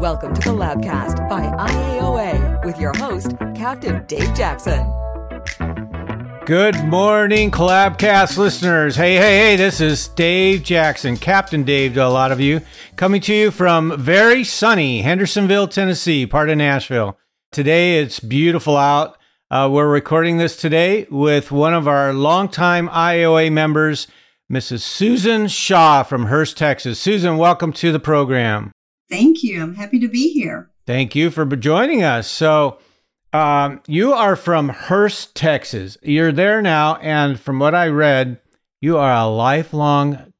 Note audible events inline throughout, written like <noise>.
Welcome to the Labcast by IAOA with your host, Captain Dave Jackson. Good morning, Collabcast listeners. Hey, hey, hey, this is Dave Jackson, Captain Dave to a lot of you, coming to you from very sunny Hendersonville, Tennessee, part of Nashville. Today it's beautiful out. Uh, we're recording this today with one of our longtime IAOA members, Mrs. Susan Shaw from Hurst, Texas. Susan, welcome to the program. Thank you. I'm happy to be here. Thank you for joining us. So, um, you are from Hurst, Texas. You're there now, and from what I read, you are a lifelong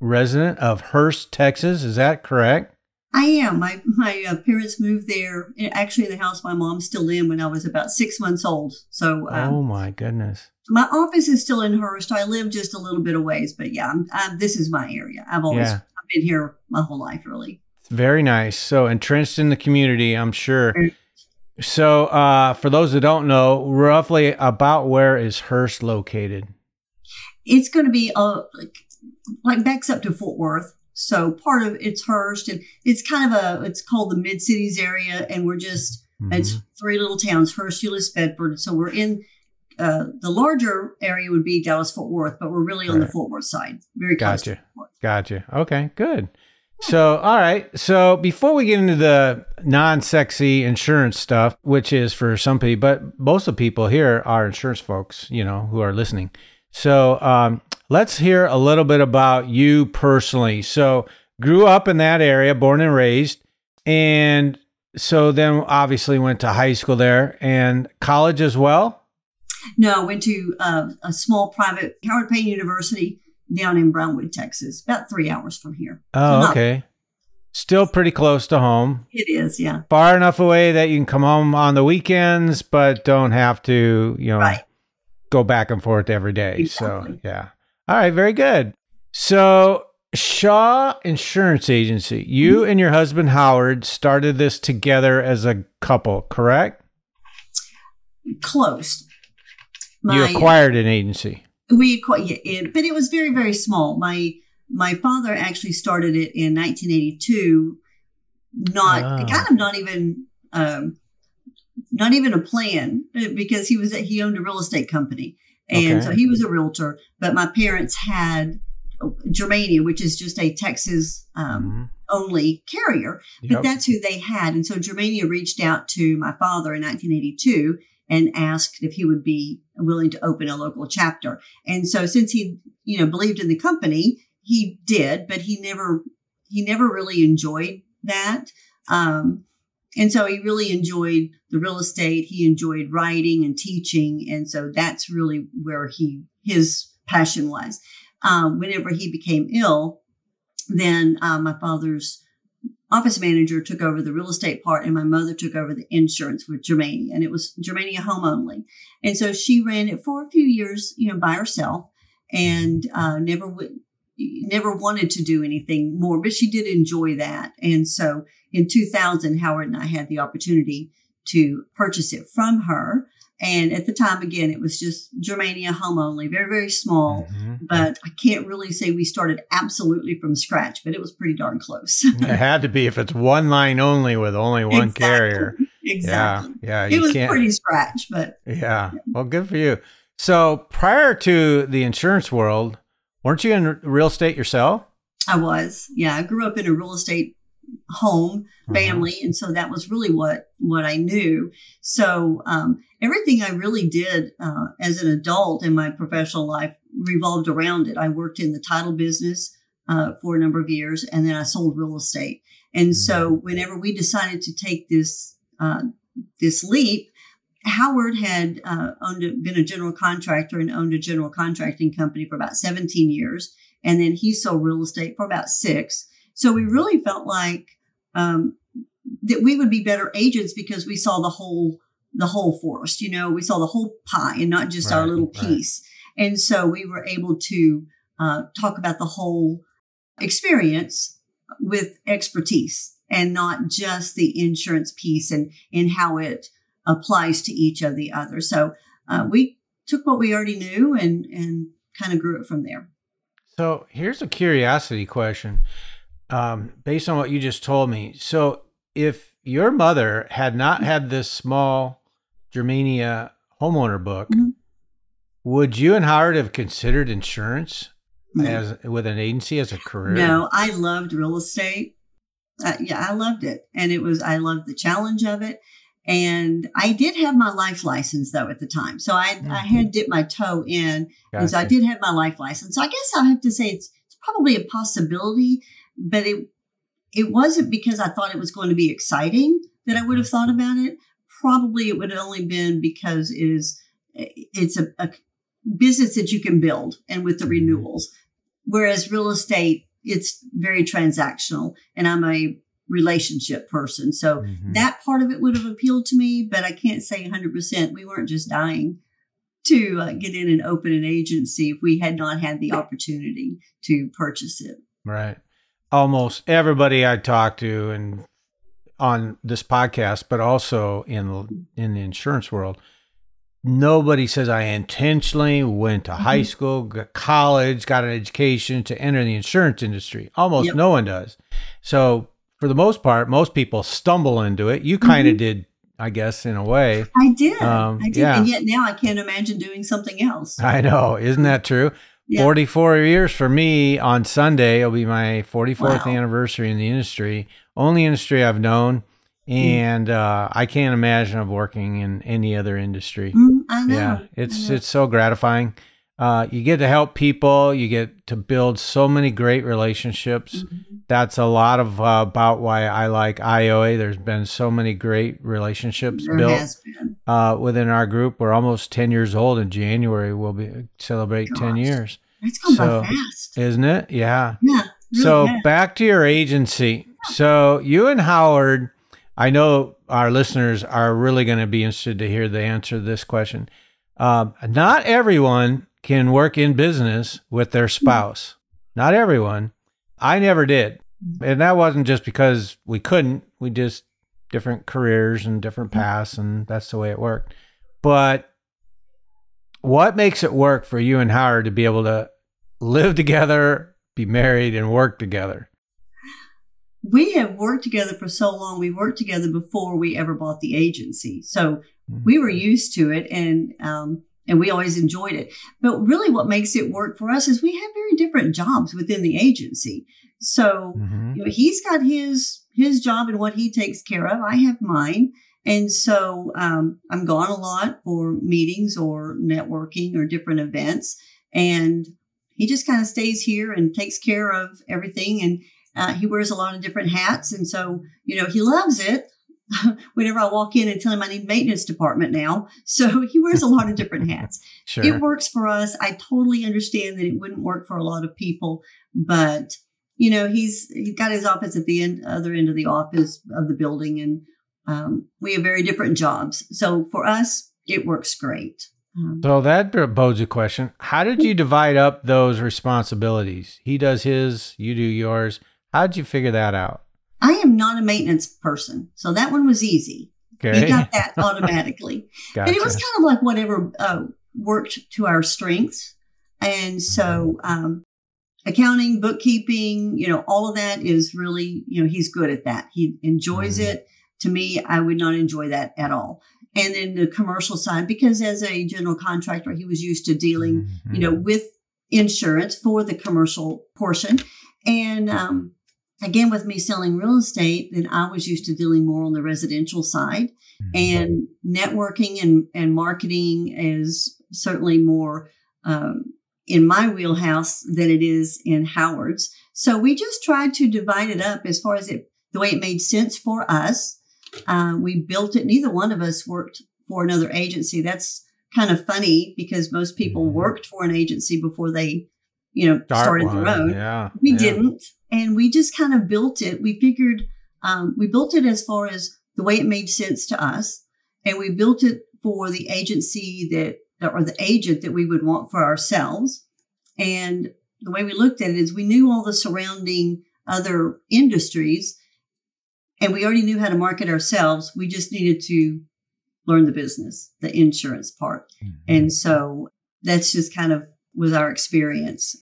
resident of Hurst, Texas. Is that correct? I am. My my uh, parents moved there. Actually, the house my mom's still in when I was about six months old. So, um, oh my goodness. My office is still in Hurst. I live just a little bit away, but yeah, I'm, I'm, this is my area. I've always yeah. I've been here my whole life, really. Very nice. So entrenched in the community, I'm sure. So, uh, for those that don't know, roughly about where is Hurst located? It's going to be uh, like backs up to Fort Worth. So part of it's Hurst, and it's kind of a it's called the Mid Cities area, and we're just mm-hmm. it's three little towns: Hurst, Euless, Bedford. So we're in uh, the larger area would be Dallas Fort Worth, but we're really on right. the Fort Worth side, very good. gotcha. Gotcha. Okay, good. So, all right. So, before we get into the non sexy insurance stuff, which is for some people, but most of the people here are insurance folks, you know, who are listening. So, um, let's hear a little bit about you personally. So, grew up in that area, born and raised. And so then obviously went to high school there and college as well? No, I went to uh, a small private Howard Payne University down in Brownwood, Texas, about three hours from here. Oh, so okay. Still pretty close to home. It is, yeah. Far enough away that you can come home on the weekends, but don't have to, you know, right. go back and forth every day. Exactly. So, yeah. All right, very good. So, Shaw Insurance Agency, you and your husband Howard started this together as a couple, correct? Close. My, you acquired an agency we acquired it, but it was very very small. My my father actually started it in 1982. Not oh. kind of not even um, not even a plan uh, because he was he owned a real estate company and okay. so he was a realtor. But my parents had Germania, which is just a Texas um, mm-hmm. only carrier, but that's who they had. And so Germania reached out to my father in 1982 and asked if he would be willing to open a local chapter. And so since he, you know, believed in the company, he did, but he never, he never really enjoyed that. Um, and so he really enjoyed the real estate. He enjoyed writing and teaching. And so that's really where he, his passion was. Um, whenever he became ill, then uh, my father's office manager took over the real estate part and my mother took over the insurance with Germania and it was Germania home only. And so she ran it for a few years, you know, by herself and uh, never would never wanted to do anything more, but she did enjoy that. And so in 2000, Howard and I had the opportunity to purchase it from her. And at the time, again, it was just Germania home only, very, very small. Mm-hmm. But I can't really say we started absolutely from scratch, but it was pretty darn close. <laughs> it had to be if it's one line only with only one exactly. carrier. <laughs> Exactly. Yeah. Yeah. It was can't... pretty scratch, but. Yeah. Well, good for you. So prior to the insurance world, weren't you in real estate yourself? I was. Yeah. I grew up in a real estate home mm-hmm. family mm-hmm. and so that was really what what i knew so um, everything i really did uh, as an adult in my professional life revolved around it i worked in the title business uh, for a number of years and then i sold real estate and mm-hmm. so whenever we decided to take this uh, this leap Howard had uh, owned a, been a general contractor and owned a general contracting company for about 17 years. And then he sold real estate for about six. So we really felt like um, that we would be better agents because we saw the whole the whole forest. You know, we saw the whole pie and not just right, our little piece. Right. And so we were able to uh, talk about the whole experience with expertise and not just the insurance piece and and how it applies to each of the others. So uh, we took what we already knew and and kind of grew it from there. So here's a curiosity question um, based on what you just told me. So if your mother had not had this small Germania homeowner book, Mhm. would you and Howard have considered insurance No. as with an agency as a career? No, I loved real estate. Uh, yeah, I loved it. And it was, I loved the challenge of it. And I did have my life license though at the time. So I, I had dipped my toe in. And so I did have my life license. So I guess I have to say it's, it's probably a possibility, but it, it wasn't because I thought it was going to be exciting that I would have thought about it. Probably it would have only been because it is, it's a, a business that you can build and with the renewals. Whereas real estate, it's very transactional and I'm a relationship person. So Mhm. that part of it would have appealed to me, but I can't say 100%. We weren't just dying to uh, get in and open an agency if we had not had the opportunity to purchase it. Right. Almost everybody I talk to and on this podcast, but also in in the insurance world, nobody says I intentionally went to high Mhm. school, got college, got an education to enter the insurance industry. Almost Yep. no one does. So for the most part, most people stumble into it. You kind of Mhm. did, I guess, in a way. I did. Um, I did. yeah. And yet now I can't imagine doing something else. I know, isn't that true? Yeah. 44 years for me on Sunday. It'll be my 44th Wow. anniversary in the industry. Only industry I've known. Mm. And uh, I can't imagine of working in any other industry. Mm, I know. Yeah, it's it's so gratifying. Uh, you get to help people. You get to build so many great relationships. Mhm. That's a lot of uh, about why I like IAOA. There's been so many great relationships There built uh, within our group. We're almost 10 years old in January. We'll be celebrate 10 years, It's gone So- fast. isn't it? Yeah. Yeah. really so has. back to your agency. So you and Howard, I know our listeners are really going to be interested to hear the answer to this question. Um, not everyone can work in business with their spouse. Not everyone. I never did. And that wasn't just because we couldn't. We just different careers and different paths, and that's the way it worked. But what makes it work for you and Howard to be able to live <laughs> together, be married, and work together? we have worked together for so long. We worked together before we ever bought the agency. So Mm-hmm. we were used to it and um, and we always enjoyed it. But really, what makes it work for us is we have very different jobs within the agency. So Mhm. you know, he's got his his job and what he takes care of. I have mine, and so um, I'm gone a lot for meetings or networking or different events, and he just kind of stays here and takes care of everything. And uh, he wears a lot of different hats, and so you know he loves it. <laughs> Whenever I walk in and tell him I need maintenance department now, so <laughs> he wears a lot of different hats <laughs> Sure. it works for us. I totally understand that it wouldn't work for a lot of people, but you know, he's he's got his office at the end, other end of the office of the building, and um, we have very different jobs. So for us, it works great. Um, So that bodes a question. How did you divide up those responsibilities? He does his, you do yours. How did you figure that out? I am not a maintenance person, so that one was easy. Okay. We got that <laughs> automatically. Gotcha. And it was kind of like whatever uh, worked to our strengths. And so, um, accounting, bookkeeping, you know, all of that is really, you know, he's good at that. He enjoys Mhm. it. To me, I would not enjoy that at all. And then the commercial side, because as a general contractor, he was used to dealing, Mhm. you know, with insurance for the commercial portion. And um, again, with me selling real estate, then I was used to dealing more on the residential side Mhm. and networking and, and marketing is certainly more um, in my wheelhouse than it is in Howard's. So we just tried to divide it up as far as it the way it made sense for us. Uh, we built it. Neither one of us worked for another agency. That's kind of funny because most people Mhm. worked for an agency before they, you know, Start started one. their own. Yeah. We yeah. didn't. And we just kind of built it. We figured um, we built it as far as the way it made sense to us. And we built it for the agency that, or the agent that we would want for ourselves. And the way we looked at it is we knew all the surrounding other industries and we already knew how to market ourselves. We just needed to learn the business, the insurance part. Mhm. And so that's just kind of was our experience.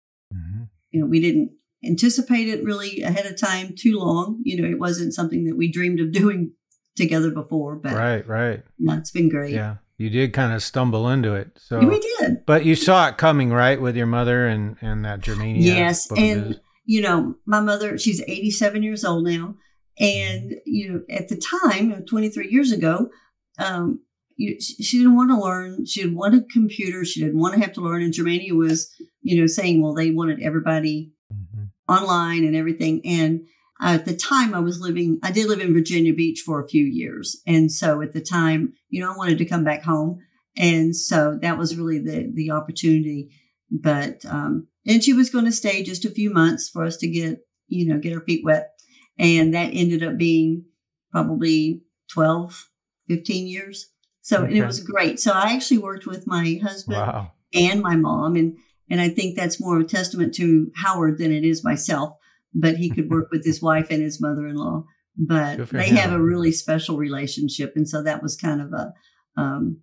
Mm-hmm. You know, we didn't anticipate it really ahead of time too long. You know, it wasn't something that we dreamed of <laughs> doing together before, but Right, right. yeah, it's been great. Yeah. You did kind of stumble into it. So We did. But you saw it coming, right, with your mother and and that Germania. Yes, and business? you know, my mother, she's 87 years old now. And, you know, at the time, uh, 23 years ago, um, you, she didn't want to learn. She didn't want a computer. She didn't want to have to learn. And Germania was, you know, saying, well, they wanted everybody Mhm. online and everything. And at the time I was living, I did live in Virginia Beach for a few years. And so at the time, you know, I wanted to come back home. And so that was really the, the opportunity. But, um, and she was going to stay just a few months for us to get, you know, get our feet wet. And that ended up being probably 12, 15 years. So and Okay. it was great. So I actually worked with my husband Wow. and my mom and and I think that's more of a testament to Howard than it is myself. But he could work with his wife and his mother-in-law. But they him. have a really special relationship, and so that was kind of a um,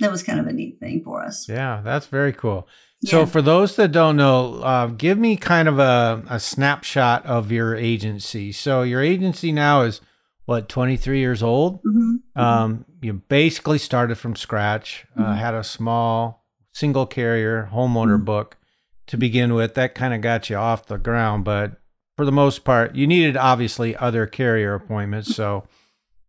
that was kind of a neat thing for us. Yeah, that's very cool. So, Yeah. for those that don't know, uh, give me kind of a, a snapshot of your agency. So, your agency now is what, 23 years old? Mhm. Um, you basically started from scratch, uh, Mhm. had a small single carrier homeowner Mhm. book to begin with. That kind of got you off the ground, but for the most part, you needed obviously other carrier appointments. So,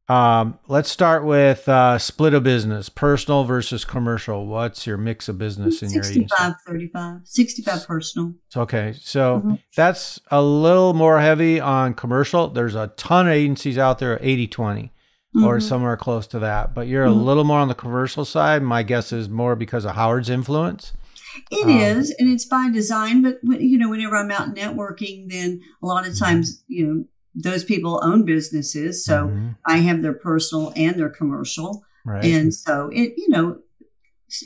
um, let's start with uh, split of business, personal versus commercial. What's your mix of business in your agency? 65, 35, 65 personal. Okay, so Mhm. that's a little more heavy on commercial. There's a ton of agencies out there, 80 20 or Mhm. somewhere close to that. But you're a Mhm. little more on the commercial side. My guess is more because of Howard's influence. It Um, is, and it's by design. But when- you know, whenever I'm out networking, then a lot of times, you know, those people own businesses, so Mhm, I have their personal and their commercial, right. and so it, you know,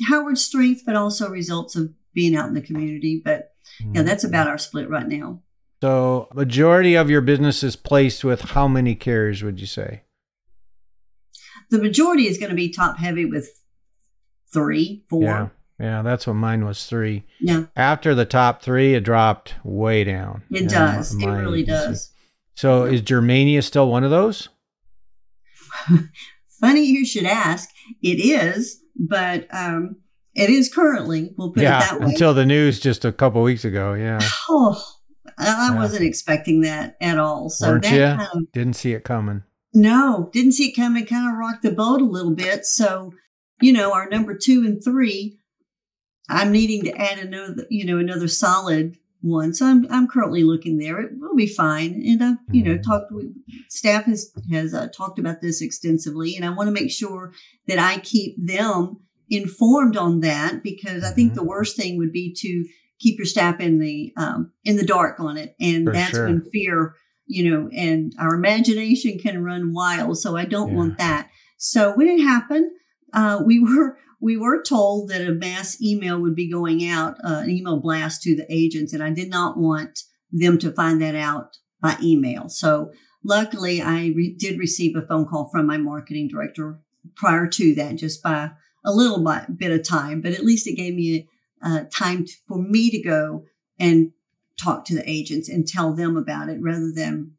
Howard's strength, but also results of being out in the community. But yeah, Mhm. that's about our split right now. so majority of your business is placed with how many carriers would you say? The majority is going to be top heavy with three, four. Yeah, yeah, that's what mine was three. Yeah, After the top three, it dropped way down. it does. It really does. So is Germania still one of those? <laughs> Funny you should ask. It is, but um, it is currently. We'll put yeah, it that way. until the news just a couple weeks ago. Yeah, Oh, I Yeah. wasn't expecting that at all. So Weren't that ya? kind of didn't see it coming. no, didn't see it coming. Kind of rocked the boat a little bit. So, you know, our number two and three, I'm needing to add another, you know, another solid one. So I'm I'm currently looking there. It will be fine. And I've you know, Mhm. talked with staff has has uh, talked about this extensively, and I want to make sure that I keep them informed on that because I think Mhm. the worst thing would be to keep your staff in the um, in the dark on it, and For that's sure. when fear, you know, and our imagination can run wild. So I don't Yeah. want that. So when it happened, uh, we <laughs> were we were told that a mass email would be going out, uh, an email blast to the agents, and I did not want them to find that out by email. So luckily, I re- did receive a phone call from my marketing director prior to that, just by a little bit, bit of time, but at least it gave me uh, time to, for me to go and talk to the agents and tell them about it rather than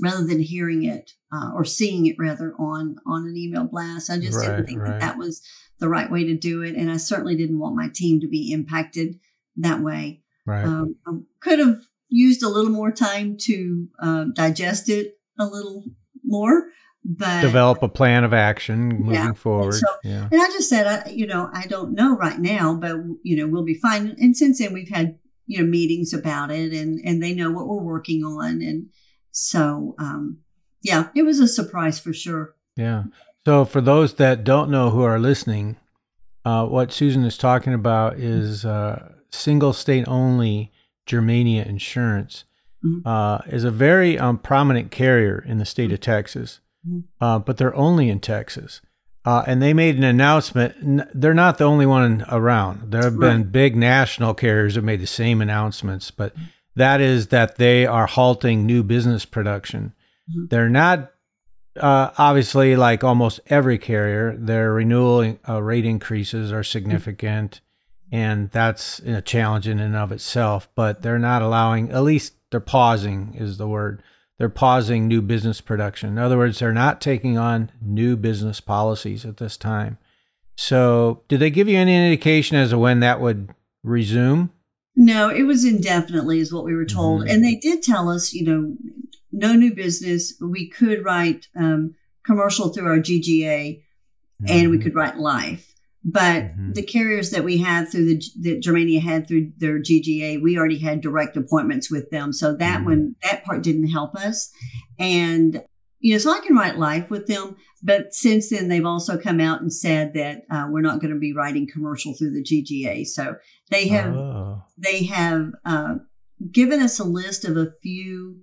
rather than hearing it uh, or seeing it rather on on an email blast. I just Right, didn't think right. that that was the right way to do it, and I certainly didn't want my team to be impacted that way. Right. Um, I could have used a little more time to uh, digest it a little more, but Develop a plan of action moving Yeah. forward. So- yeah. and I just said, I, you know, I don't know right now, but you know, we'll be fine. And since then, we've had you know meetings about it, and and they know what we're working on, and so um, yeah, it was a surprise for sure. Yeah. So for those that don't know who are listening, uh, what Susan is talking about is uh, single state only Germania Insurance Mhm. uh, is a very um, prominent carrier in the state of Texas, Mhm. uh, but they're only in Texas. Uh, and they made an announcement. They're not the only one around. There have been big national carriers that made the same announcements, but that is that they are halting new business production. They're not uh, obviously like almost every carrier. Their renewal uh, rate increases are significant, and that's a challenge in and of itself. But they're not allowing, at least they're pausing, is the word. They're pausing new business production. In other words, they're not taking on new business policies at this time. So, did they give you any indication as to when that would resume? No, it was indefinitely, is what we were told. Mhm. And they did tell us, you know, no new business. We could write um, commercial through our GGA and we Mhm. could write life. But Mhm. the carriers that we had through the that Germania had through their GGA, we already had direct appointments with them. So that Mhm. one, that part didn't help us. And you know, so I can write life with them. But since then, they've also come out and said that uh, we're not going to be writing commercial through the GGA. So they have Oh. they have uh, given us a list of a few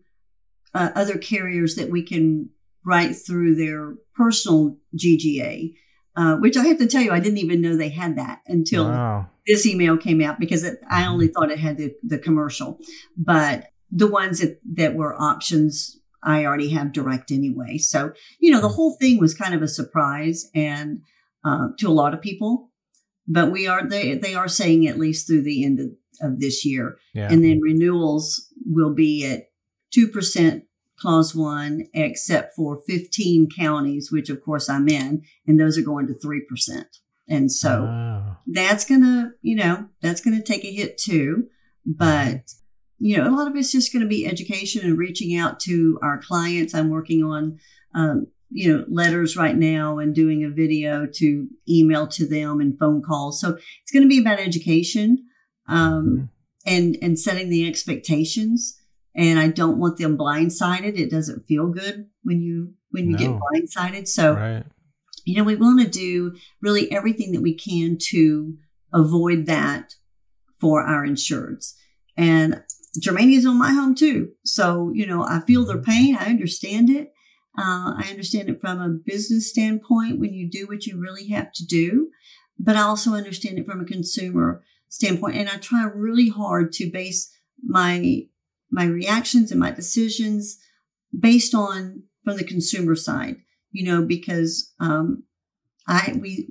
uh, other carriers that we can write through their personal GGA, uh, which I have to tell you, I didn't even know they had that until Wow. this email came out because it, I only thought it had the, the commercial. But the ones that, that were options, I already have direct anyway. So, you know, the whole thing was kind of a surprise and uh, to a lot of people. But we are they they are saying at least through the end of, of this year. Yeah. And then renewals will be at 2% clause one, except for 15 counties, which of course I'm in, and those are going to 3%. And so Wow. that's going to, you know, that's going to take a hit too. But, you know, a lot of it's just going to be education and reaching out to our clients. I'm working on, um, you know, letters right now and doing a video to email to them and phone calls. So it's going to be about education. Um, Mhm. and and setting the expectations and i don't want them blindsided. It doesn't feel good when you when you get blindsided. So right. you know we want to do really everything that we can to avoid that for our insureds. And germania's on my home too. So you know i feel their pain. I understand it. Uh, i understand it from a business standpoint when you do what you really have to do but i also understand it from a consumer standpoint. And i try really hard to base my my reactions and my decisions based on from the consumer side you know because um i we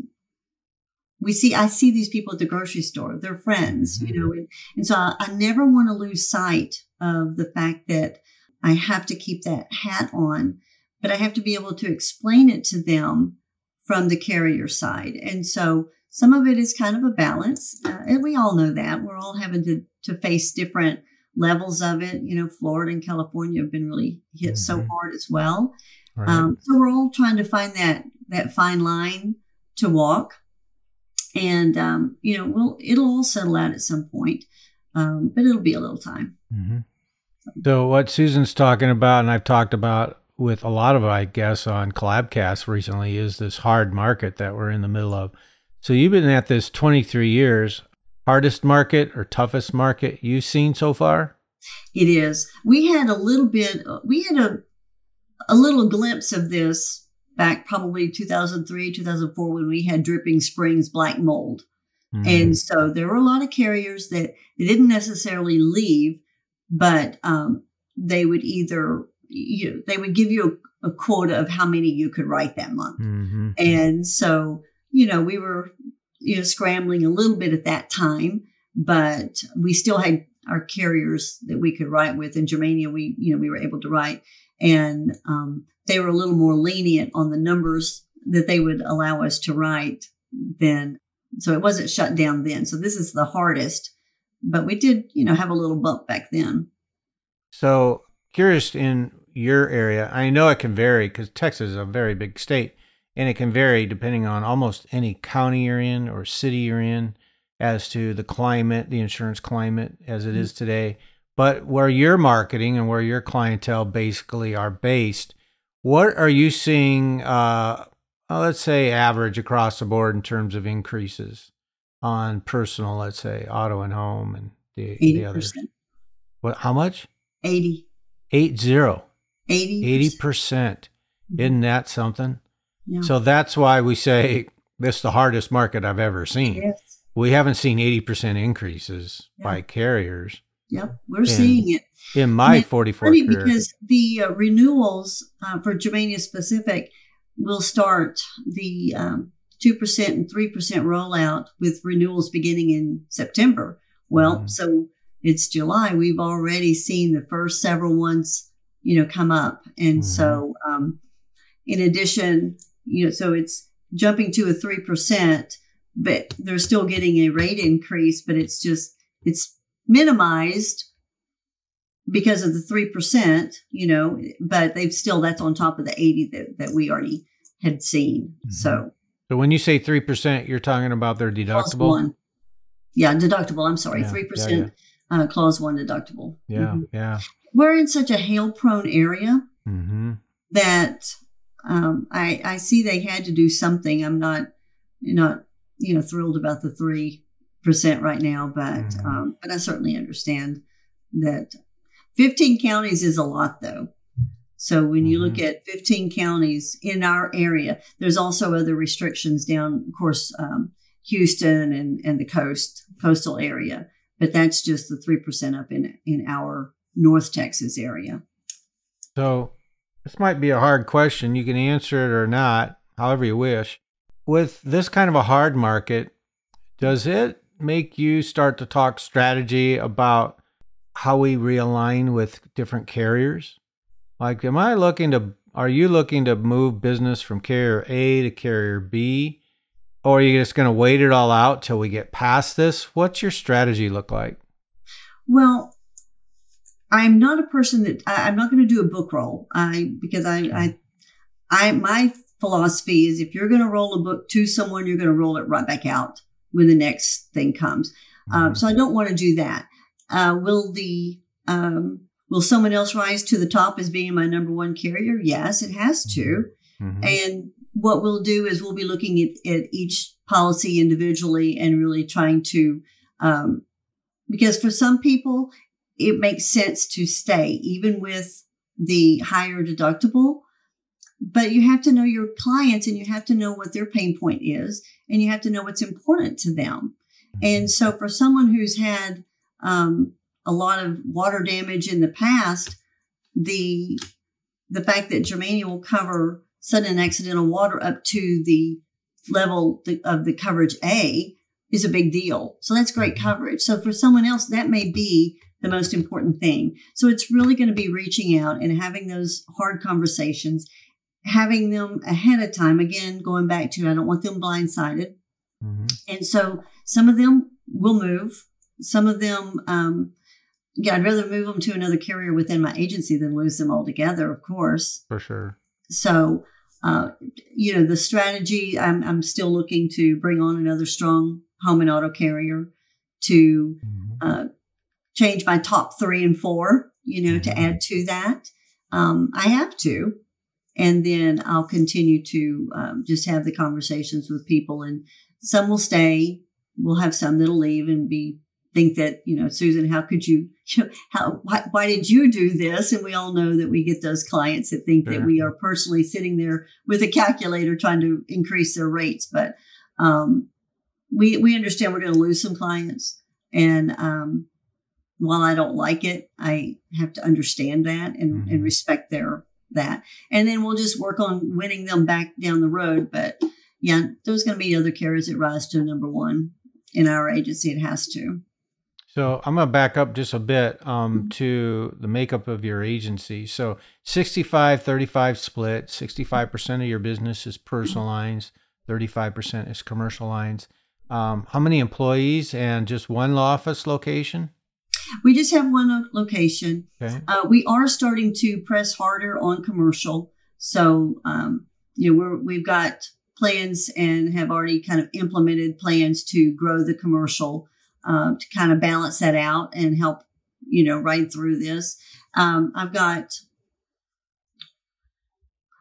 we see i see these people at the grocery store they're friends you know and, and so I, I never want to lose sight of the fact that i have to keep that hat on but i have to be able to explain it to them from the carrier side. And so some of it is kind of a balance. Uh, and we all know that. We're all having to to face different levels of it you know florida and california have been really hit so Mhm. hard as well Right. um, so we're all trying to find that that fine line to walk, and um, you know, we'll it'll all settle out at some point, um, but it'll be a little time. hmm So what Susan's talking about, and I've talked about with a lot of I guess on Collabcast recently, is this hard market that we're in the middle of. So you've been at this 23 years. Hardest market or toughest market you've seen so far? It is. We had a little bit. We had a a little glimpse of this back probably 2003 2004 when we had dripping springs black mold Mhm. And so there were a lot of carriers that they didn't necessarily leave, but um, they would either you know, they would give you a, a quota of how many you could write that month. Mhm. And so, you know, we were, you know, scrambling a little bit at that time, but we still had our carriers that we could write with. In Germania, we, you know, we were able to write and um, they were a little more lenient on the numbers that they would allow us to write then. so it wasn't shut down then. So this is the hardest, but we did, you know, have a little bump back then. So curious in your area, I know it can vary because Texas is a very big state, and it can vary depending on almost any county you're in or city you're in as to the climate, the insurance climate as it is today. But where you're marketing and where your clientele basically are based, what are you seeing? Uh, let's say average across the board in terms of increases on personal, let's say auto and home and the, the others. 80%, What? How much? 80, Eight zero. 80, Eighty percent. Isn't that something? Yeah. So that's why we say this is the hardest market I've ever seen. Yes. We haven't seen eighty percent increases Yeah. by carriers Yep. We're seeing it. in my forty-four Funny career. because the uh, renewals uh, for Germania specific will start the um, 2% and 3% rollout with renewals beginning in September. Well, Mhm. so it's July. We've already seen the first several ones, you know, come up. And Mhm. so, um, in addition, you know, so it's jumping to a 3%, but they're still getting a rate increase, but it's just, it's minimized because of the 3%, you know, but they've still, that's on top of the 80 that, that we already had seen. Mhm. So, So when you say 3%, you're talking about their deductible? one. Yeah, deductible. I'm sorry, Yeah, three yeah, percent uh, clause one deductible. Yeah, Mhm. yeah. We're in such a hail prone area hmm that um, I I see they had to do something. I'm not not you know thrilled about the three percent right now, but Mhm. um, but I certainly understand that 15 counties is a lot though. So when you look Mhm. at 15 counties in our area, there's also other restrictions down, of course, um, Houston and, and the coast, coastal area. But that's just the 3% up in, in our North Texas area. So this might be a hard question. You can answer it or not, however you wish. With this kind of a hard market, does it make you start to talk strategy about how we realign with different carriers? Like, am I looking to, are you looking to move business from carrier A to carrier B? Or are you just going to wait it all out till we get past this? What's your strategy look like? Well, I'm not a person that I, I'm not going to do a book roll. I because I, I I my philosophy is if you're going to roll a book to someone, you're going to roll it right back out when the next thing comes. Um, so I don't want to do that. Uh, will the um, will someone else rise to the top as being my number one carrier? Yes, it has to. Mhm. And what we'll do is we'll be looking at, at each policy individually and really trying to, um, because for some people, it makes sense to stay even with the higher deductible. But you have to know your clients and you have to know what their pain point is and you have to know what's important to them. And so for someone who's had um, a lot of water damage in the past, the the fact that Germania will cover sudden accidental water up to the level of the coverage A is a big deal. So that's great coverage. So for someone else, that may be the most important thing. So it's really going to be reaching out and having those hard conversations, having them ahead of time. Again, going back to I don't want them blindsided. Mhm. And so some of them will move. Some of them, um, yeah, I'd rather move them to another carrier within my agency than lose them altogether, of course. For sure. So, uh, you know, the strategy, I'm, I'm still looking to bring on another strong home and auto carrier to Mhm. uh, change my top three and four, you know, to Mhm. add to that. Um, I have to. And then I'll continue to um, just have the conversations with people, and some will stay. We'll have some that'll leave and be think that you know, Susan, how could you? How why, why did you do this? And we all know that we get those clients that think Sure. that we are personally sitting there with a calculator trying to increase their rates, but um, we we understand we're going to lose some clients, and um, while I don't like it, I have to understand that and, Mhm. and respect their that. And then we'll just work on winning them back down the road. But yeah, there's going to be other carriers that rise to number one in our agency. It has to. So I'm going to back up just a bit um, Mhm. to the makeup of your agency. So 65 35 split, 65% of your business is personal lines, 35% is commercial lines. Um, how many employees and just one law office location? We just have one location. Okay. Uh, we are starting to press harder on commercial. So, um, you know, we're, we've got plans and have already kind of implemented plans to grow the commercial um, to kind of balance that out and help, you know, ride through this. Um, I've got,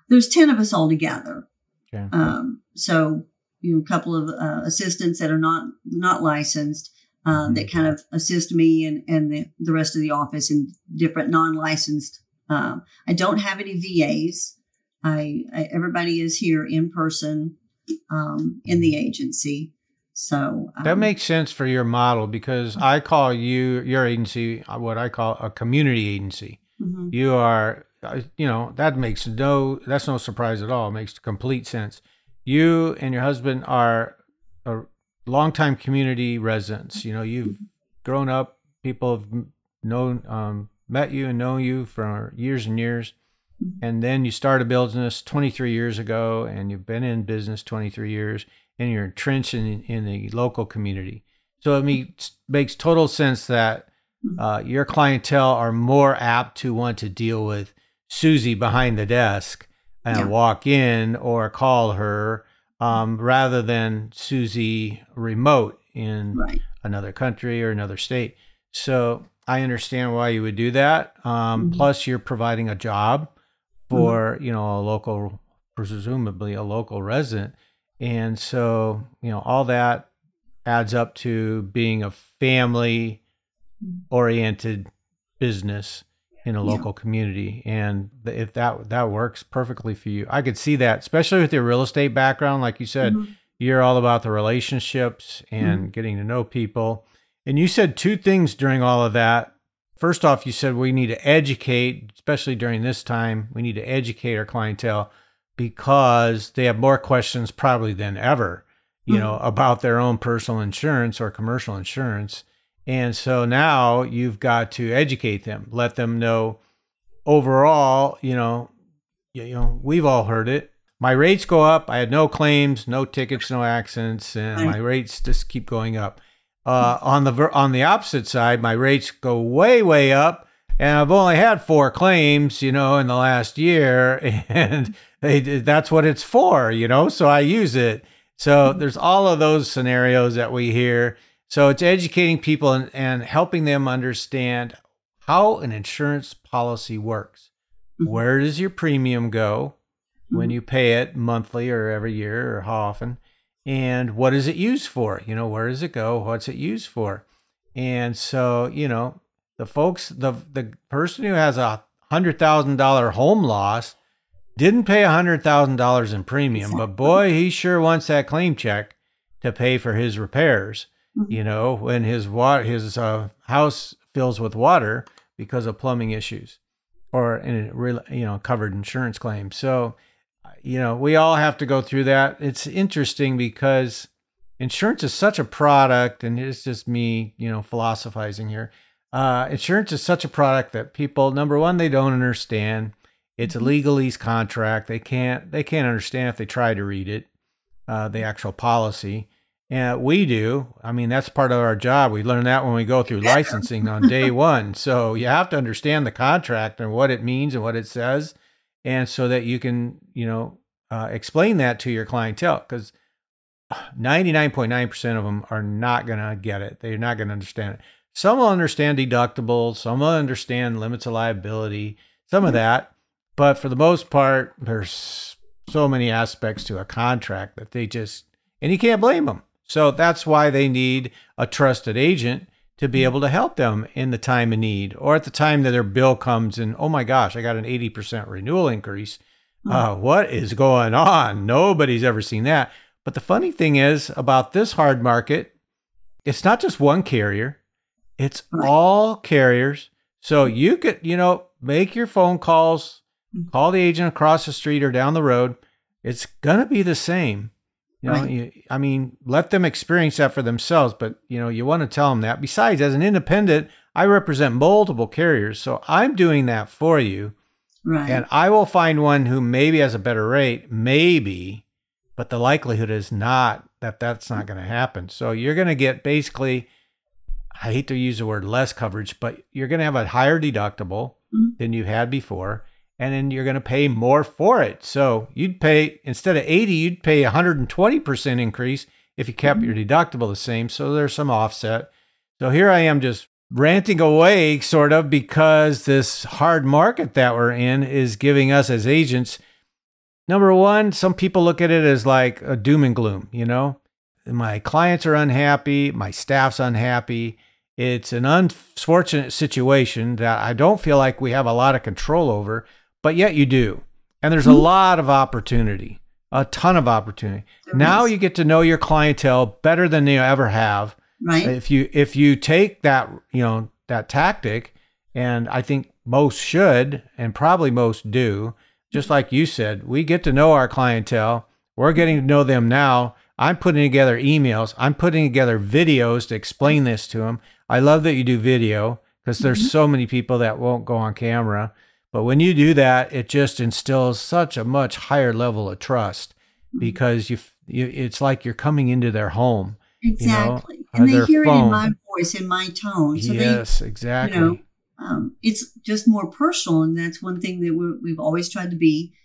there's 10 of us all together. Okay. Um, so, you know, a couple of uh, assistants that are not, not licensed. Uh, Mhm. that kind of assist me and, and the, the rest of the office in different non-licensed. Um, I don't have any VAs. I, I everybody is here in person um, in the agency. So um, That makes sense for your model because I call you, your agency, uh, what I call a community agency. mhm. You are, you know, that makes no, that's no surprise at all. It makes complete sense. you and your husband are longtime community residents. You know, you've grown up, people have known, um, met you and known you for years and years. And then you start a business 23 years ago, and you've been in business 23 years, and you're entrenched in, in the local community. So it makes, makes total sense that uh, your clientele are more apt to want to deal with Susie behind the desk and yeah. walk in or call her um, rather than Susie remote in right. another country or another state. So I understand why you would do that. Um, mm-hmm. Plus, you're providing a job for mm-hmm. you know a local, presumably a local resident, and so you know all that adds up to being a family oriented business in a local yeah. community and if that that works perfectly for you i could see that especially with your real estate background like you said mm-hmm. you're all about the relationships and mm-hmm. getting to know people and you said two things during all of that first off you said we need to educate especially during this time we need to educate our clientele because they have more questions probably than ever you mm-hmm. know about their own personal insurance or commercial insurance and so now you've got to educate them, let them know overall, you know, you know, we've all heard it. My rates go up. I had no claims, no tickets, no accidents, and my rates just keep going up. Uh, on the on the opposite side, my rates go way way up, and I've only had four claims, you know, in the last year, <laughs> and they, that's what it's for, you know. So I use it. So there's all of those scenarios that we hear, so it's educating people and, and helping them understand how an insurance policy works. Mm-hmm. Where does your premium go when mm-hmm. you pay it monthly or every year or how often? And what is it used for? You know, where does it go? What's it used for? And so, you know, the folks, the the person who has a hundred thousand dollar home loss didn't pay a hundred thousand dollars in premium, but boy, he sure wants that claim check to pay for his repairs. Mm-hmm. You know, when his water, his uh, house fills with water because of plumbing issues, or in real, you know, covered insurance claims. So, you know, we all have to go through that. It's interesting because insurance is such a product, and it's just me, you know, philosophizing here. Uh, insurance is such a product that people, number one, they don't understand. It's a mm-hmm. legalese contract. They can't they can't understand if they try to read it, uh, the actual policy. And we do. I mean, that's part of our job. We learn that when we go through licensing on day <laughs> one. So you have to understand the contract and what it means and what it says, and so that you can, you know, uh, explain that to your clientele. Because 99.9% of them are not going to get it. They're not going to understand it. Some will understand deductibles. Some will understand limits of liability. Some of that, but for the most part, there's so many aspects to a contract that they just, and you can't blame them so that's why they need a trusted agent to be able to help them in the time of need or at the time that their bill comes and, oh my gosh, I got an 80% renewal increase. Hmm. Uh, what is going on? Nobody's ever seen that. But the funny thing is about this hard market, it's not just one carrier, it's all carriers. So you could, you know, make your phone calls, call the agent across the street or down the road. It's going to be the same. You know, right. you, I mean, let them experience that for themselves, but you know, you want to tell them that. Besides, as an independent, I represent multiple carriers, so I'm doing that for you. Right. And I will find one who maybe has a better rate, maybe, but the likelihood is not that that's not going to happen. So you're going to get basically I hate to use the word less coverage, but you're going to have a higher deductible mm-hmm. than you had before and then you're going to pay more for it. So you'd pay instead of 80, you'd pay 120% increase if you kept your mm-hmm. deductible the same. So there's some offset. So here I am just ranting away sort of because this hard market that we're in is giving us as agents number 1, some people look at it as like a doom and gloom, you know? My clients are unhappy, my staff's unhappy. It's an unfortunate situation that I don't feel like we have a lot of control over but yet you do. And there's a mm-hmm. lot of opportunity, a ton of opportunity. There now is. you get to know your clientele better than you ever have. Right. If you if you take that, you know, that tactic, and I think most should and probably most do, just like you said, we get to know our clientele. We're getting to know them now. I'm putting together emails. I'm putting together videos to explain this to them. I love that you do video because there's Mm-hmm. so many people that won't go on camera. But when you do that, it just instills such a much higher level of trust Mm-hmm. because you, you it's like you're coming into their home. Exactly. on and they hear it in my voice, in my tone. So yes, they, exactly. know, um, it's just more personal. And that's one thing that we're, we've always tried to be,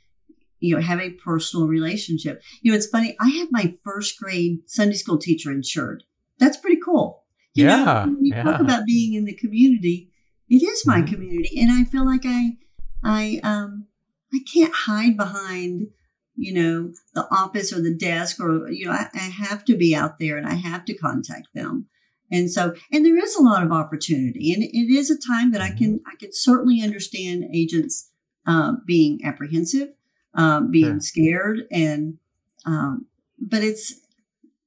you know, have a personal relationship. You know, it's funny. I had my first grade Sunday school teacher insured. That's pretty cool. You Yeah, know, when you yeah. talk about being in the community, it is my Mhm. community. And I feel like I, I, um, I can't hide behind, you know, the office or the desk or, you know, I, I have to be out there and I have to contact them. And so, and there is a lot of opportunity and it is a time that I can, I can certainly understand agents, uh, being apprehensive, um, being Sure. scared and, um, but it's,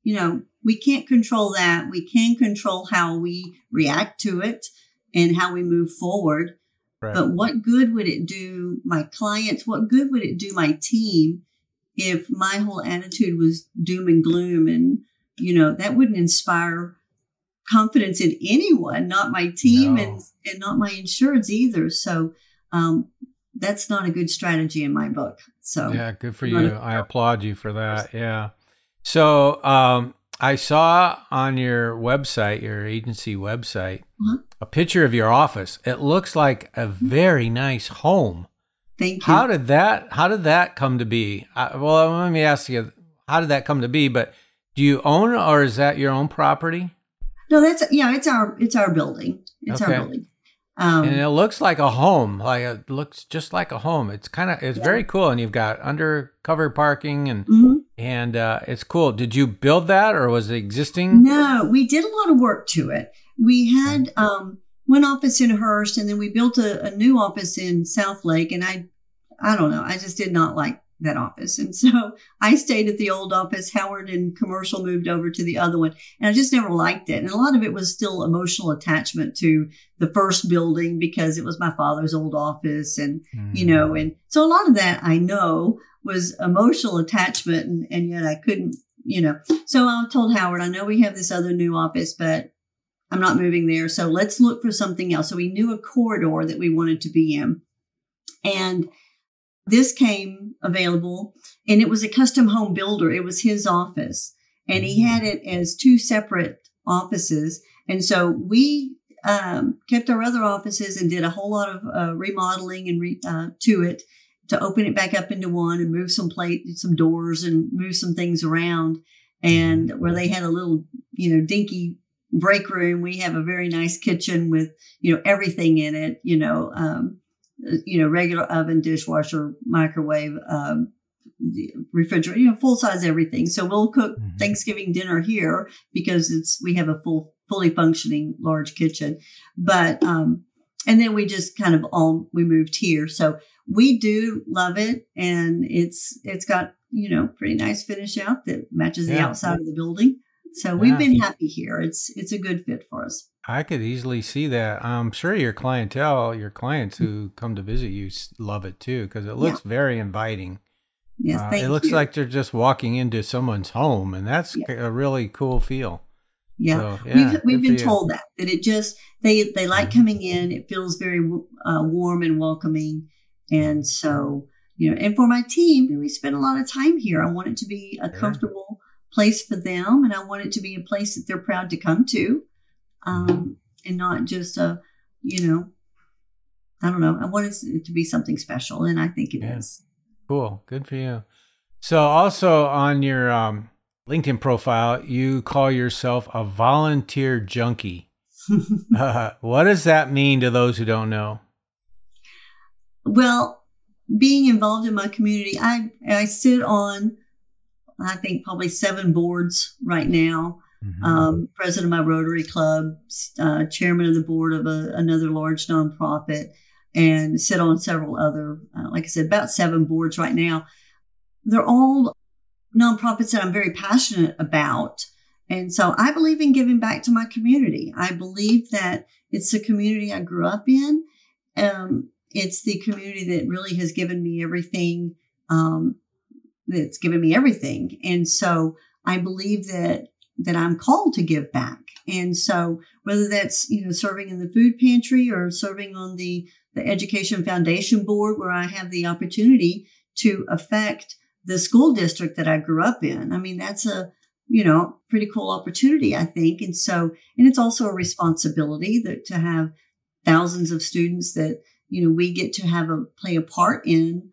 you know, we can't control that. We can control how we react to it and how we move forward. Right. But what good would it do my clients? What good would it do my team if my whole attitude was doom and gloom? And, you know, that wouldn't inspire confidence in anyone, not my team No. and, and not my insureds either. So, um, that's not a good strategy in my book. So, Yeah, good for you. a- I applaud you for that. Yeah. So um, I saw on your website, your agency website, Mhm. a picture of your office. It looks like a very nice home. thank you. How did that? How did that come to be? I, well, let me ask you. How did that come to be? But do you own, or is that your own property? no, that's, yeah, it's our, it's our building. It's Okay. our building. Um, and it looks like a home. Like it looks just like a home. It's kind of it's Yeah. very cool, and you've got undercover parking and mhm. And uh, it's cool. Did you build that, or was it existing? No, we did a lot of work to it. We had um, one office in Hurst, and then we built a, a new office in Southlake. And I, I don't know, I just did not like that office, and so I stayed at the old office. Howard and Commercial moved over to the other one, and I just never liked it. And a lot of it was still emotional attachment to the first building because it was my father's old office, and you Mm. know, and so a lot of that I know was emotional attachment, and, and yet I couldn't, you know. So I told Howard, I know we have this other new office, but I'm not moving there. So let's look for something else. So we knew a corridor that we wanted to be in. And this came available, and it was a custom home builder. It was his office, and he had it as two separate offices. And so we um, kept our other offices and did a whole lot of uh, remodeling and re, uh, to it to open it back up into one and move some plate, some doors, and move some things around. And where they had a little, you know, dinky break room, we have a very nice kitchen with, you know, everything in it. You know, um, you know, regular oven, dishwasher, microwave, um, refrigerator, you know, full size everything. So we'll cook Mhm. Thanksgiving dinner here because it's we have a full, fully functioning large kitchen. But um, and then we just kind of all we moved here. So we do love it, and it's it's got you know pretty nice finish out that matches the outside of the building. So we've Yeah. been happy here. It's it's a good fit for us. I could easily see that. I'm sure your clientele, your clients who come to visit you, love it too because it looks very inviting. Yes, Uh, it looks you. like they're just walking into someone's home, and that's Yeah. a really cool feel. Yeah, So, yeah, we've we've been told that that it just they they like Mhm. coming in. It feels very uh, warm and welcoming, and so you know, and for my team, we spend a lot of time here. I want it to be a comfortable place for them, and I want it to be a place that they're proud to come to, um, Mhm. and not just a you know, I don't know. I want it to be something special, and I think it is. Yeah. Cool. Good for you. So, also on your um, LinkedIn profile, you call yourself a volunteer junkie. Uh, <laughs> <laughs> what does that mean to those who don't know? Well, being involved in my community, I I sit on, I think probably seven boards right now. Mhm. Um, president of my Rotary Club, uh, chairman of the board of a, another large nonprofit, and sit on several other, uh, like I said, about seven boards right now. They're all nonprofits that I'm very passionate about. And so I believe in giving back to my community. I believe that it's the community I grew up in. Um, it's the community that really has given me everything um, that's given me everything. And so I believe that that I'm called to give back. And so whether that's, you know, serving in the food pantry or serving on the, the education foundation board where I have the opportunity to affect the school district that I grew up in. I mean, that's a, you know, pretty cool opportunity, I think. And so, and it's also a responsibility that to have thousands of students that, you know, we get to have a play a part in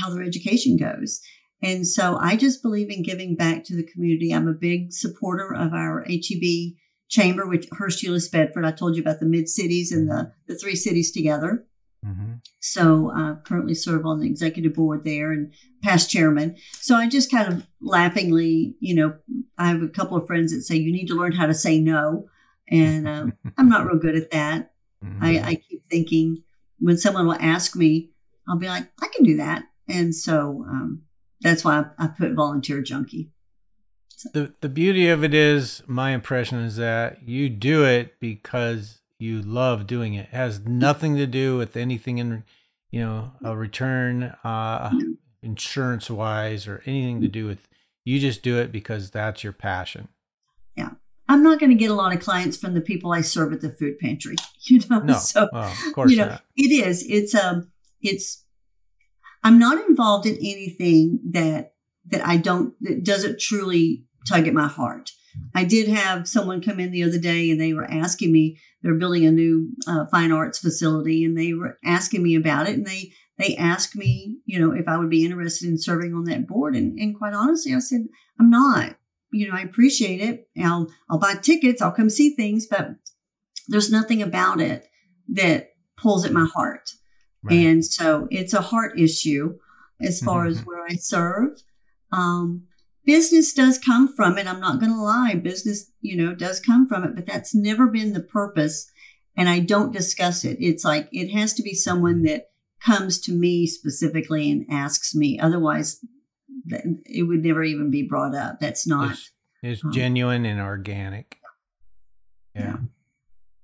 how their education goes. And so I just believe in giving back to the community. I'm a big supporter of our HEB chamber, which Hurst Euless Bedford. I told you about the mid cities and the, the three cities together. Mm-hmm. So I currently serve on the executive board there and past chairman. So I just kind of laughingly, you know, I have a couple of friends that say you need to learn how to say no. And uh, <laughs> I'm not real good at that. Mm-hmm. I, I keep thinking when someone will ask me, I'll be like, I can do that. And so um, that's why I, I put volunteer junkie. So. The the beauty of it is, my impression is that you do it because you love doing it. It has nothing to do with anything in, you know, a return, uh, insurance wise, or anything to do with. You just do it because that's your passion. Yeah. I'm not going to get a lot of clients from the people I serve at the food pantry, <laughs> you know. No, so, of course you know, not. It is. It's um, it's I'm not involved in anything that that I don't that doesn't truly tug at my heart. I did have someone come in the other day and they were asking me they're building a new uh, fine arts facility and they were asking me about it and they they asked me you know if I would be interested in serving on that board and, and quite honestly I said I'm not. You know I appreciate it. I'll I'll buy tickets I'll come see things but there's nothing about it that pulls at my heart Right. And so it's a heart issue as far mm-hmm. as where I serve. Um, business does come from it. I'm not going to lie. Business, you know, does come from it, but that's never been the purpose. And I don't discuss it. It's like it has to be someone mm-hmm. that comes to me specifically and asks me. Otherwise, it would never even be brought up. That's not. It's, it's um, genuine and organic. Yeah.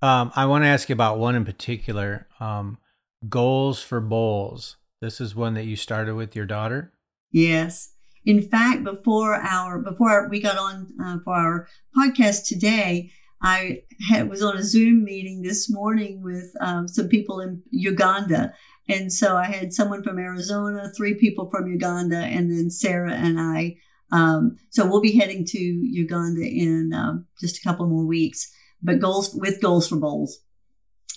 yeah. Um, I want to ask you about one in particular. Um, Goals for Bowls. This is one that you started with your daughter? Yes. In fact, before our before we got on uh, for our podcast today, I had, was on a Zoom meeting this morning with um, some people in Uganda, and so I had someone from Arizona, three people from Uganda, and then Sarah and I. Um, so we'll be heading to Uganda in um, just a couple more weeks, but goals with goals for bowls.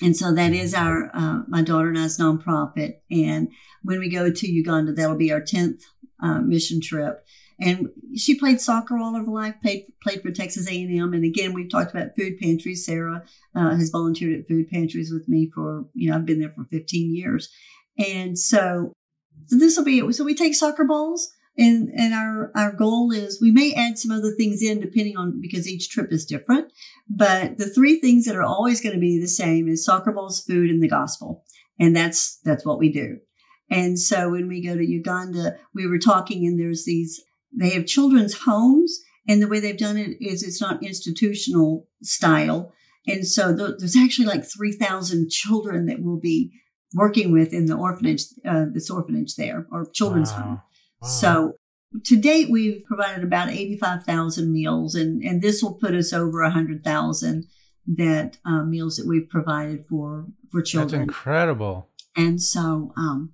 And so that is our, uh, my daughter and I's nonprofit. And when we go to Uganda, that'll be our 10th uh, mission trip. And she played soccer all her life, played, played for Texas A&M. And again, we've talked about food pantries. Sarah uh, has volunteered at food pantries with me for, you know, I've been there for 15 years. And so, so this will be, so we take soccer balls and and our our goal is we may add some other things in depending on because each trip is different. But the three things that are always going to be the same is soccer balls food and the gospel. And that's that's what we do. And so when we go to uganda we were talking and there's these they have children's homes and the way they've done it is it's not institutional style. And so there's actually like 3000 children that will be working with in the orphanage uh, this orphanage there or children's wow. home so to date, we've provided about 85,000 meals, and, and this will put us over 100,000 that uh, meals that we've provided for for children. That's incredible. And so, um,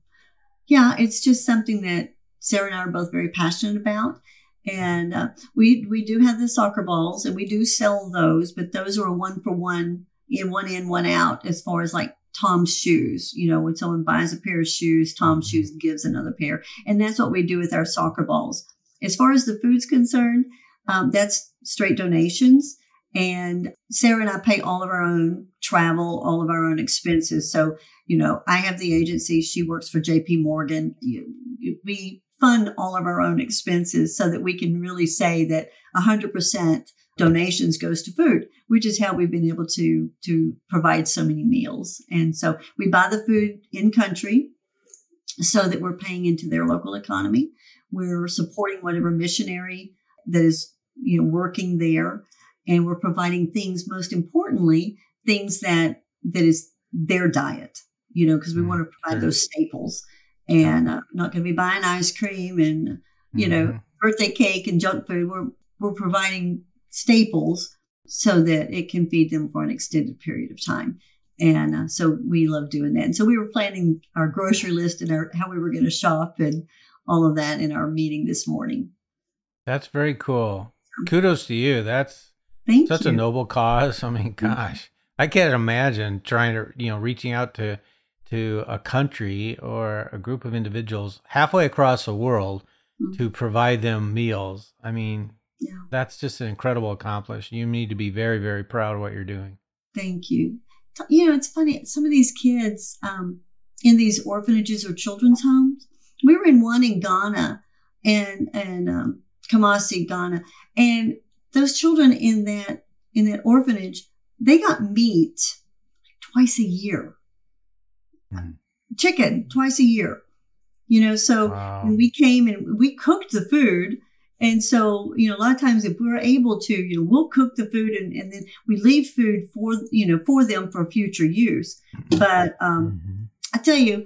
yeah, it's just something that Sarah and I are both very passionate about. And uh, we we do have the soccer balls, and we do sell those, but those are a one for one in one in one out as far as like Tom's shoes. You know, when someone buys a pair of shoes, Tom's mm-hmm. shoes gives another pair. And that's what we do with our soccer balls. As far as the food's concerned, um, that's straight donations. And Sarah and I pay all of our own travel, all of our own expenses. So, you know, I have the agency. She works for JP Morgan. We fund all of our own expenses so that we can really say that 100% donations goes to food, which is how we've been able to to provide so many meals. And so we buy the food in country so that we're paying into their local economy. We're supporting whatever missionary that is you know working there and we're providing things most importantly things that that is their diet you know because we mm, want to provide those staples and uh, not going to be buying ice cream and you know, Mhm. birthday cake and junk food. We're we're providing staples so that it can feed them for an extended period of time. And uh, so we love doing that. And so we were planning our grocery list and our, how we were going to shop and all of that in our meeting this morning. That's very cool. Kudos to you. That's Thank such you. a noble cause. <laughs> I mean, gosh, I can't imagine trying to, you know, reaching out to to a country or a group of individuals halfway across the world Mhm. to provide them meals. I mean, Yeah. that's just an incredible accomplishment. You need to be very, very proud of what you're doing. Thank you. You know, it's funny. Some of these kids um, in these orphanages or children's homes. We were in one in Ghana and and um, Kumasi, Ghana, and those children in that in that orphanage, they got meat twice a year, Mhm. chicken twice a year. You know, so Wow. when we came and we cooked the food. And so, you know, a lot of times if we're able to, you know, we'll cook the food and, and then we leave food for, you know, for them for future use. But um, Mhm. I tell you,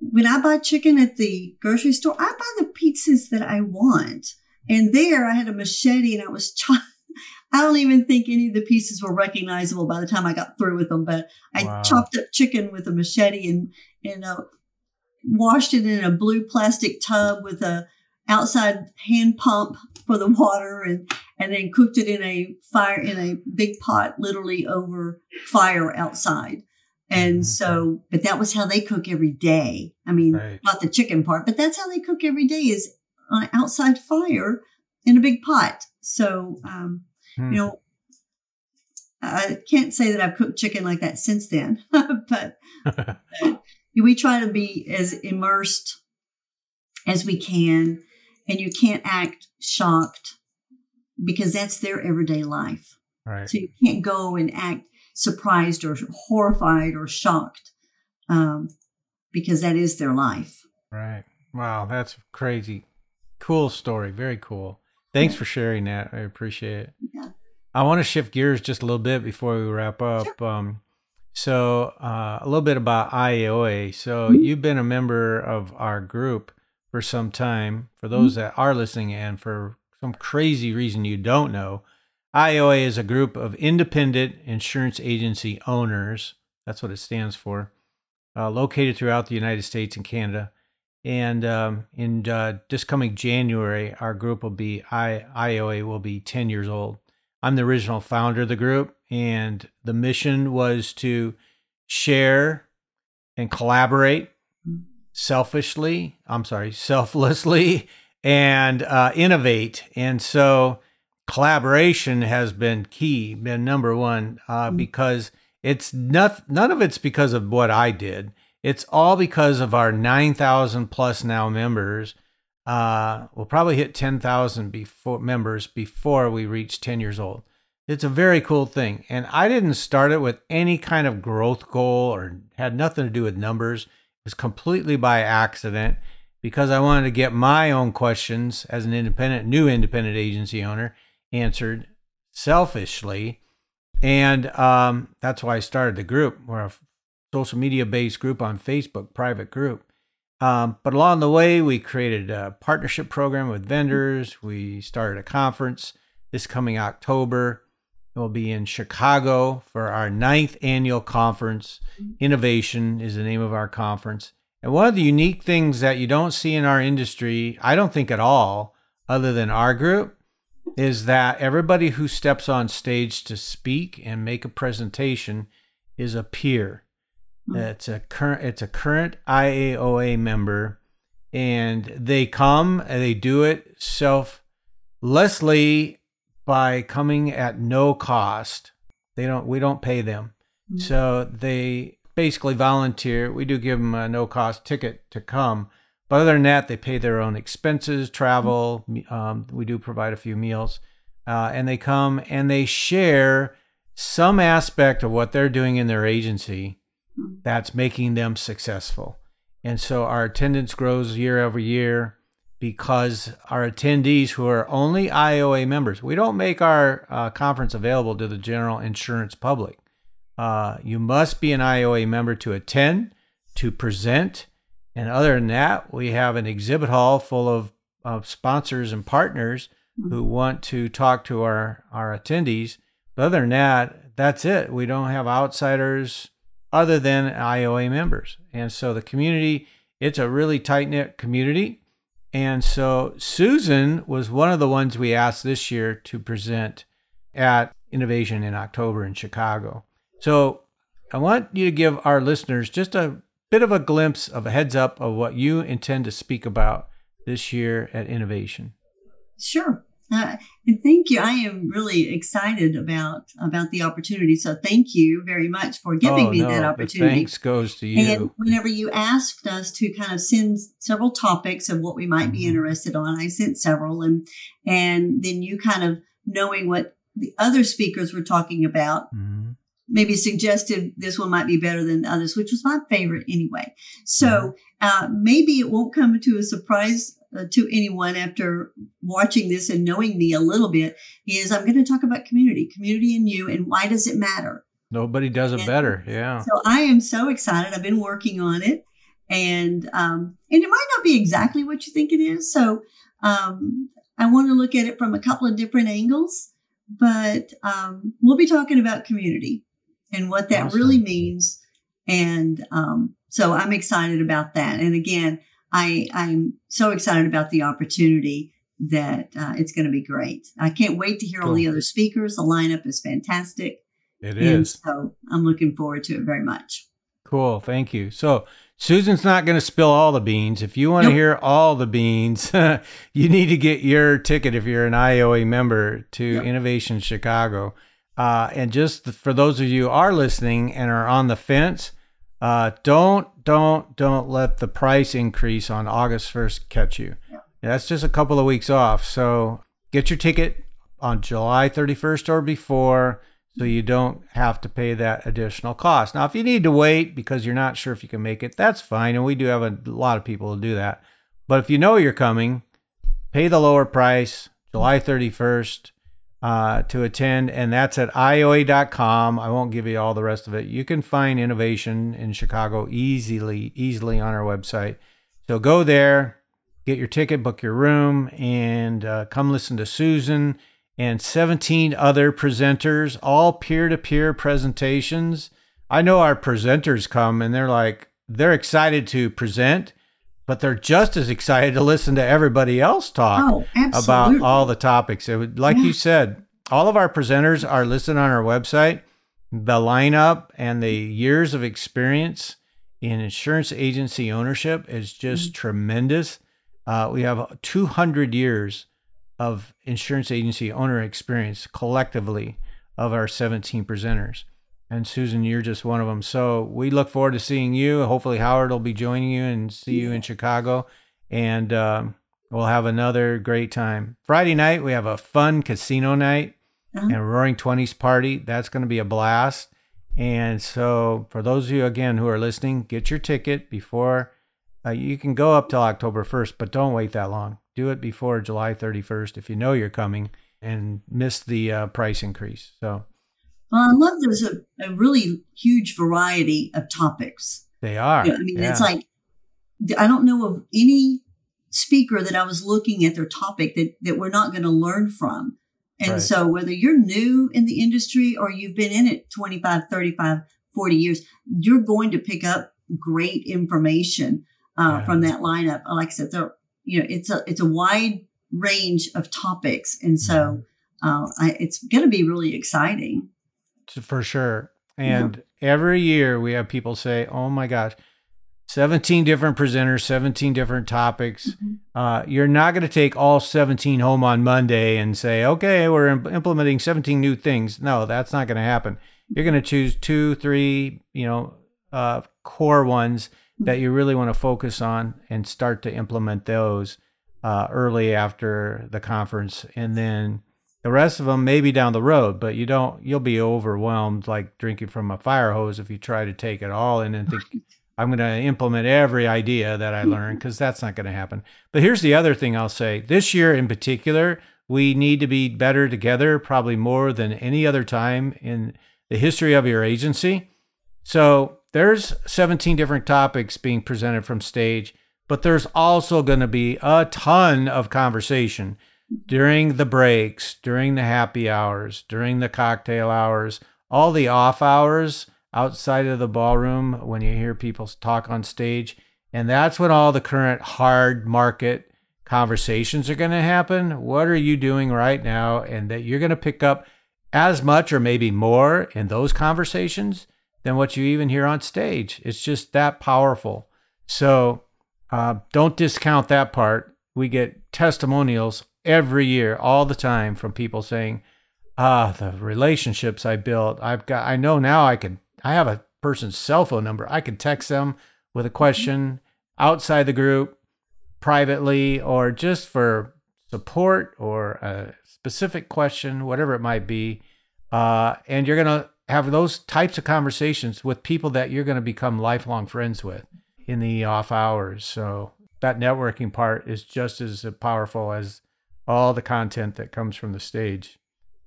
when I buy chicken at the grocery store, I buy the pizzas that I want. And there I had a machete and I was <laughs> trying. I don't even think any of the pieces were recognizable by the time I got through with them, but I Wow. chopped up chicken with a machete and, and uh, washed it in a blue plastic tub with a outside hand pump for the water and, and then cooked it in a fire, in a big pot, literally over fire outside. And Mhm. so, but that was how they cook every day. I mean, Right. not the chicken part, but that's how they cook every day is on an outside fire in a big pot. So, um, Hmm. you know, I can't say that I've cooked chicken like that since then, <laughs> but <laughs> we try to be as immersed as we can, and you can't act shocked because that's their everyday life. right. So you can't go and act surprised or horrified or shocked um, because that is their life. Right. Wow, that's crazy. Cool story. Very cool. Thanks for sharing that. I appreciate it. Yeah. I want to shift gears just a little bit before we wrap up. Um, so, uh, a little bit about IAOA. So, Mhm. you've been a member of our group for some time. For those that are listening and for some crazy reason you don't know, IAOA is a group of independent insurance agency owners. That's what it stands for. Uh, located throughout the United States and Canada. And um, in uh, this coming January, our group will be I, IAOA will be 10 years old. I'm the original founder of the group, and the mission was to share and collaborate selfishly. I'm sorry, selflessly, and uh, innovate. And so, collaboration has been key, been number one, uh, Mhm. because it's not none of it's because of what I did. It's all because of our 9,000 plus now members. Uh, we'll probably hit 10,000 before members before we reach 10 years old. It's a very cool thing. And I didn't start it with any kind of growth goal or had nothing to do with numbers. Was completely by accident because I wanted to get my own questions as an independent, new independent agency owner answered selfishly. And um, that's why I started the group. We're a social media based group on Facebook, private group. Um, but along the way, we created a partnership program with vendors. We started a conference this coming October. We'll be in Chicago for our ninth annual conference. Innovation is the name of our conference. And one of the unique things that you don't see in our industry, I don't think at all, other than our group, is that everybody who steps on stage to speak and make a presentation is a peer. Hmm. It's a current it's a current IAOA member and they come and they do it selflessly by coming at no cost. They don't we don't pay them. Mhm. So they basically volunteer. We do give them a no cost ticket to come. But other than that, they pay their own expenses, travel. Um, we do provide a few meals. Uh, and they come and they share some aspect of what they're doing in their agency that's making them successful. And so our attendance grows year over year because our attendees who are only IAOA members, we don't make our uh, conference available to the general insurance public. Uh, you must be an IAOA member to attend, to present. And other than that, we have an exhibit hall full of of sponsors and partners who want to talk to our, our attendees. But other than that, that's it. We don't have outsiders other than IAOA members. And so the community, it's a really tight knit community. And so Susan was one of the ones we asked this year to present at Innovation in October in Chicago. So I want you to give our listeners just a bit of a glimpse of a heads up of what you intend to speak about this year at Innovation. Sure. Uh, and thank you. I am really excited about about the opportunity. So thank you very much for giving oh, me no, that opportunity. thanks goes to you. And whenever you asked us to kind of send several topics of what we might be Mhm. interested on, I sent several, and and then you kind of knowing what the other speakers were talking about, Mhm. maybe suggested this one might be better than others, which was my favorite anyway. So uh, maybe it won't come to a surprise to anyone after watching this and knowing me a little bit. Is I'm going to talk about community, community and you, and why does it matter? Nobody does it And better. Yeah. So I am so excited. I've been working on it, and um, and it might not be exactly what you think it is. So um, I want to look at it from a couple of different angles, but um, we'll be talking about community and what that Awesome. really means. And um, so I'm excited about that. And again, I I'm so excited about the opportunity that uh, it's going to be great. I can't wait to hear all the other speakers. The lineup is fantastic. It And is. so I'm looking forward to it very much. Cool. Thank you. So Susan's not going to spill all the beans. If you want to Nope. hear all the beans, <laughs> you need to get your ticket if you're an IAOA member to Yep. Innovation Chicago. Uh, and just for those of you who are listening and are on the fence, uh, don't, don't, don't let the price increase on August 1st catch you. Yep. That's just a couple of weeks off. So get your ticket on July 31st or before so you don't have to pay that additional cost. Now, if you need to wait because you're not sure if you can make it, that's fine. And we do have a lot of people who do that. But if you know you're coming, pay the lower price, July 31st, uh, to attend. And that's at IAOA.com. I won't give you all the rest of it. You can find innovation in Chicago easily, easily on our website. So go there, get your ticket, book your room, and uh, come listen to Susan and 17 other presenters, all peer to peer presentations. I know our presenters come and they're like, they're excited to present, but they're just as excited to listen to everybody else talk Oh, about all the topics. It would, like Yeah. you said, all of our presenters are listed on our website. The lineup and the years of experience in insurance agency ownership is just tremendous. Uh, we have 200 years of insurance agency owner experience collectively of our 17 presenters. And Susan, you're just one of them. So we look forward to seeing you. Hopefully, Howard will be joining you and see you in Chicago. And um, we'll have another great time. Friday night, we have a fun casino night Uh-huh. and Roaring Twenties party. That's going to be a blast. And so, for those of you again who are listening, get your ticket before uh, you can go up till October 1st, but don't wait that long. Do it before July 31st if you know you're coming and miss the uh, price increase. So Well, I love there's a, a really huge variety of topics. they are. You know, I mean, it's like I don't know of any speaker that I was looking at their topic that that we're not going to learn from. And Right. so whether you're new in the industry or you've been in it 25, 35, 40 years, you're going to pick up great information uh, Yeah. from that lineup. Like I said, you know, it's a it's a wide range of topics, and so Mm-hmm. uh, I, it's going to be really exciting. For sure. And every year we have people say, "Oh my gosh, 17 different presenters, 17 different topics. Uh, you're not going to take all 17 home on Monday and say, okay, we're im- implementing 17 new things. No, that's not going to happen. You're going to choose two, three, you know, uh, core ones that you really want to focus on and start to implement those uh, early after the conference. And then the rest of them maybe down the road, but you don't, you'll be overwhelmed like drinking from a fire hose if you try to take it all in and think, <laughs> I'm going to implement every idea that I learned because <laughs> that's not going to happen. But here's the other thing I'll say this year in particular, we need to be better together, probably more than any other time in the history of your agency. So there's 17 different topics being presented from stage. but there's also going to be a ton of conversation during the breaks, during the happy hours, during the cocktail hours, all the off hours outside of the ballroom when you hear people talk on stage. And that's when all the current hard market conversations are going to happen. What are you doing right now? And that you're going to pick up as much or maybe more in those conversations than what you even hear on stage. It's just that powerful. So uh, don't discount that part. We get testimonials every year, all the time, from people saying, "Ah, the relationships I built. I've got. I know now. I can. I have a person's cell phone number. I can text them with a question outside the group, privately, or just for support or a specific question, whatever it might be. Uh, and you're gonna have those types of conversations with people that you're going to become lifelong friends with in the off hours. So that networking part is just as powerful as all the content that comes from the stage.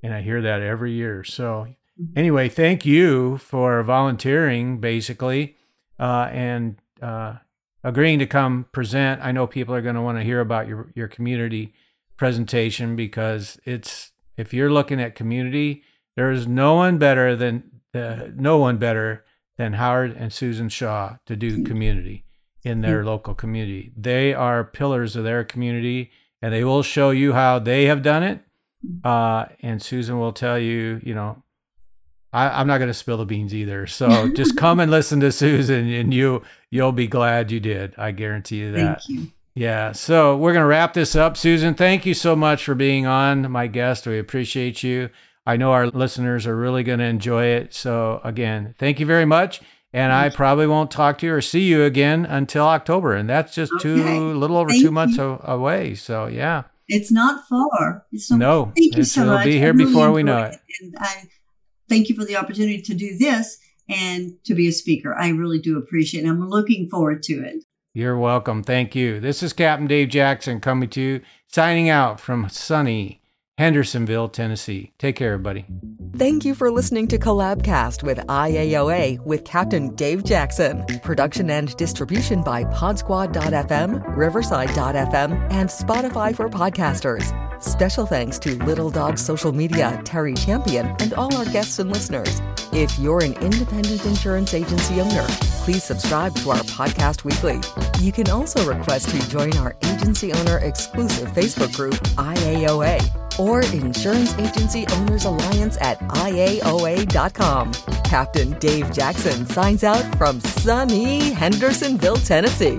And I hear that every year. So, anyway, thank you for volunteering basically uh, and uh, agreeing to come present. I know people are going to want to hear about your, your community presentation because it's, if you're looking at community, there is no one better than uh, no one better than Howard and Susan Shaw to do community in their local community. They are pillars of their community, and they will show you how they have done it. Uh, and Susan will tell you, you know, I, am not going to spill the beans either. So <laughs> just come and listen to Susan, and you you'll be glad you did. I guarantee you that. Thank you. Yeah. So we're going to wrap this up. Susan, thank you so much for being on, my guest. We appreciate you. I know our listeners are really going to enjoy it. So, again, thank you very much. And I probably won't talk to you or see you again until October. And that's just okay. two, little over thank two months you. away. So, yeah. It's not far. It's not, no, thank you so it'll much. be here really before we know it. it. And I thank you for the opportunity to do this and to be a speaker. I really do appreciate it. I'm looking forward to it. You're welcome. Thank you. This is Captain Dave Jackson coming to you, signing out from sunny Hendersonville, Tennessee. Take care, everybody. Thank you for listening to Collabcast with IAOA with Captain Dave Jackson. Production and distribution by Podsquad.fm, Riverside.fm, and Spotify for podcasters. Special thanks to Little Dog Social Media, Terry Champion, and all our guests and listeners. If you're an independent insurance agency owner, please subscribe to our podcast weekly. You can also request to join our agency owner exclusive Facebook group, IAOA or Insurance Agency Owners Alliance at IAOA.com. Captain Dave Jackson signs out from sunny Hendersonville, Tennessee.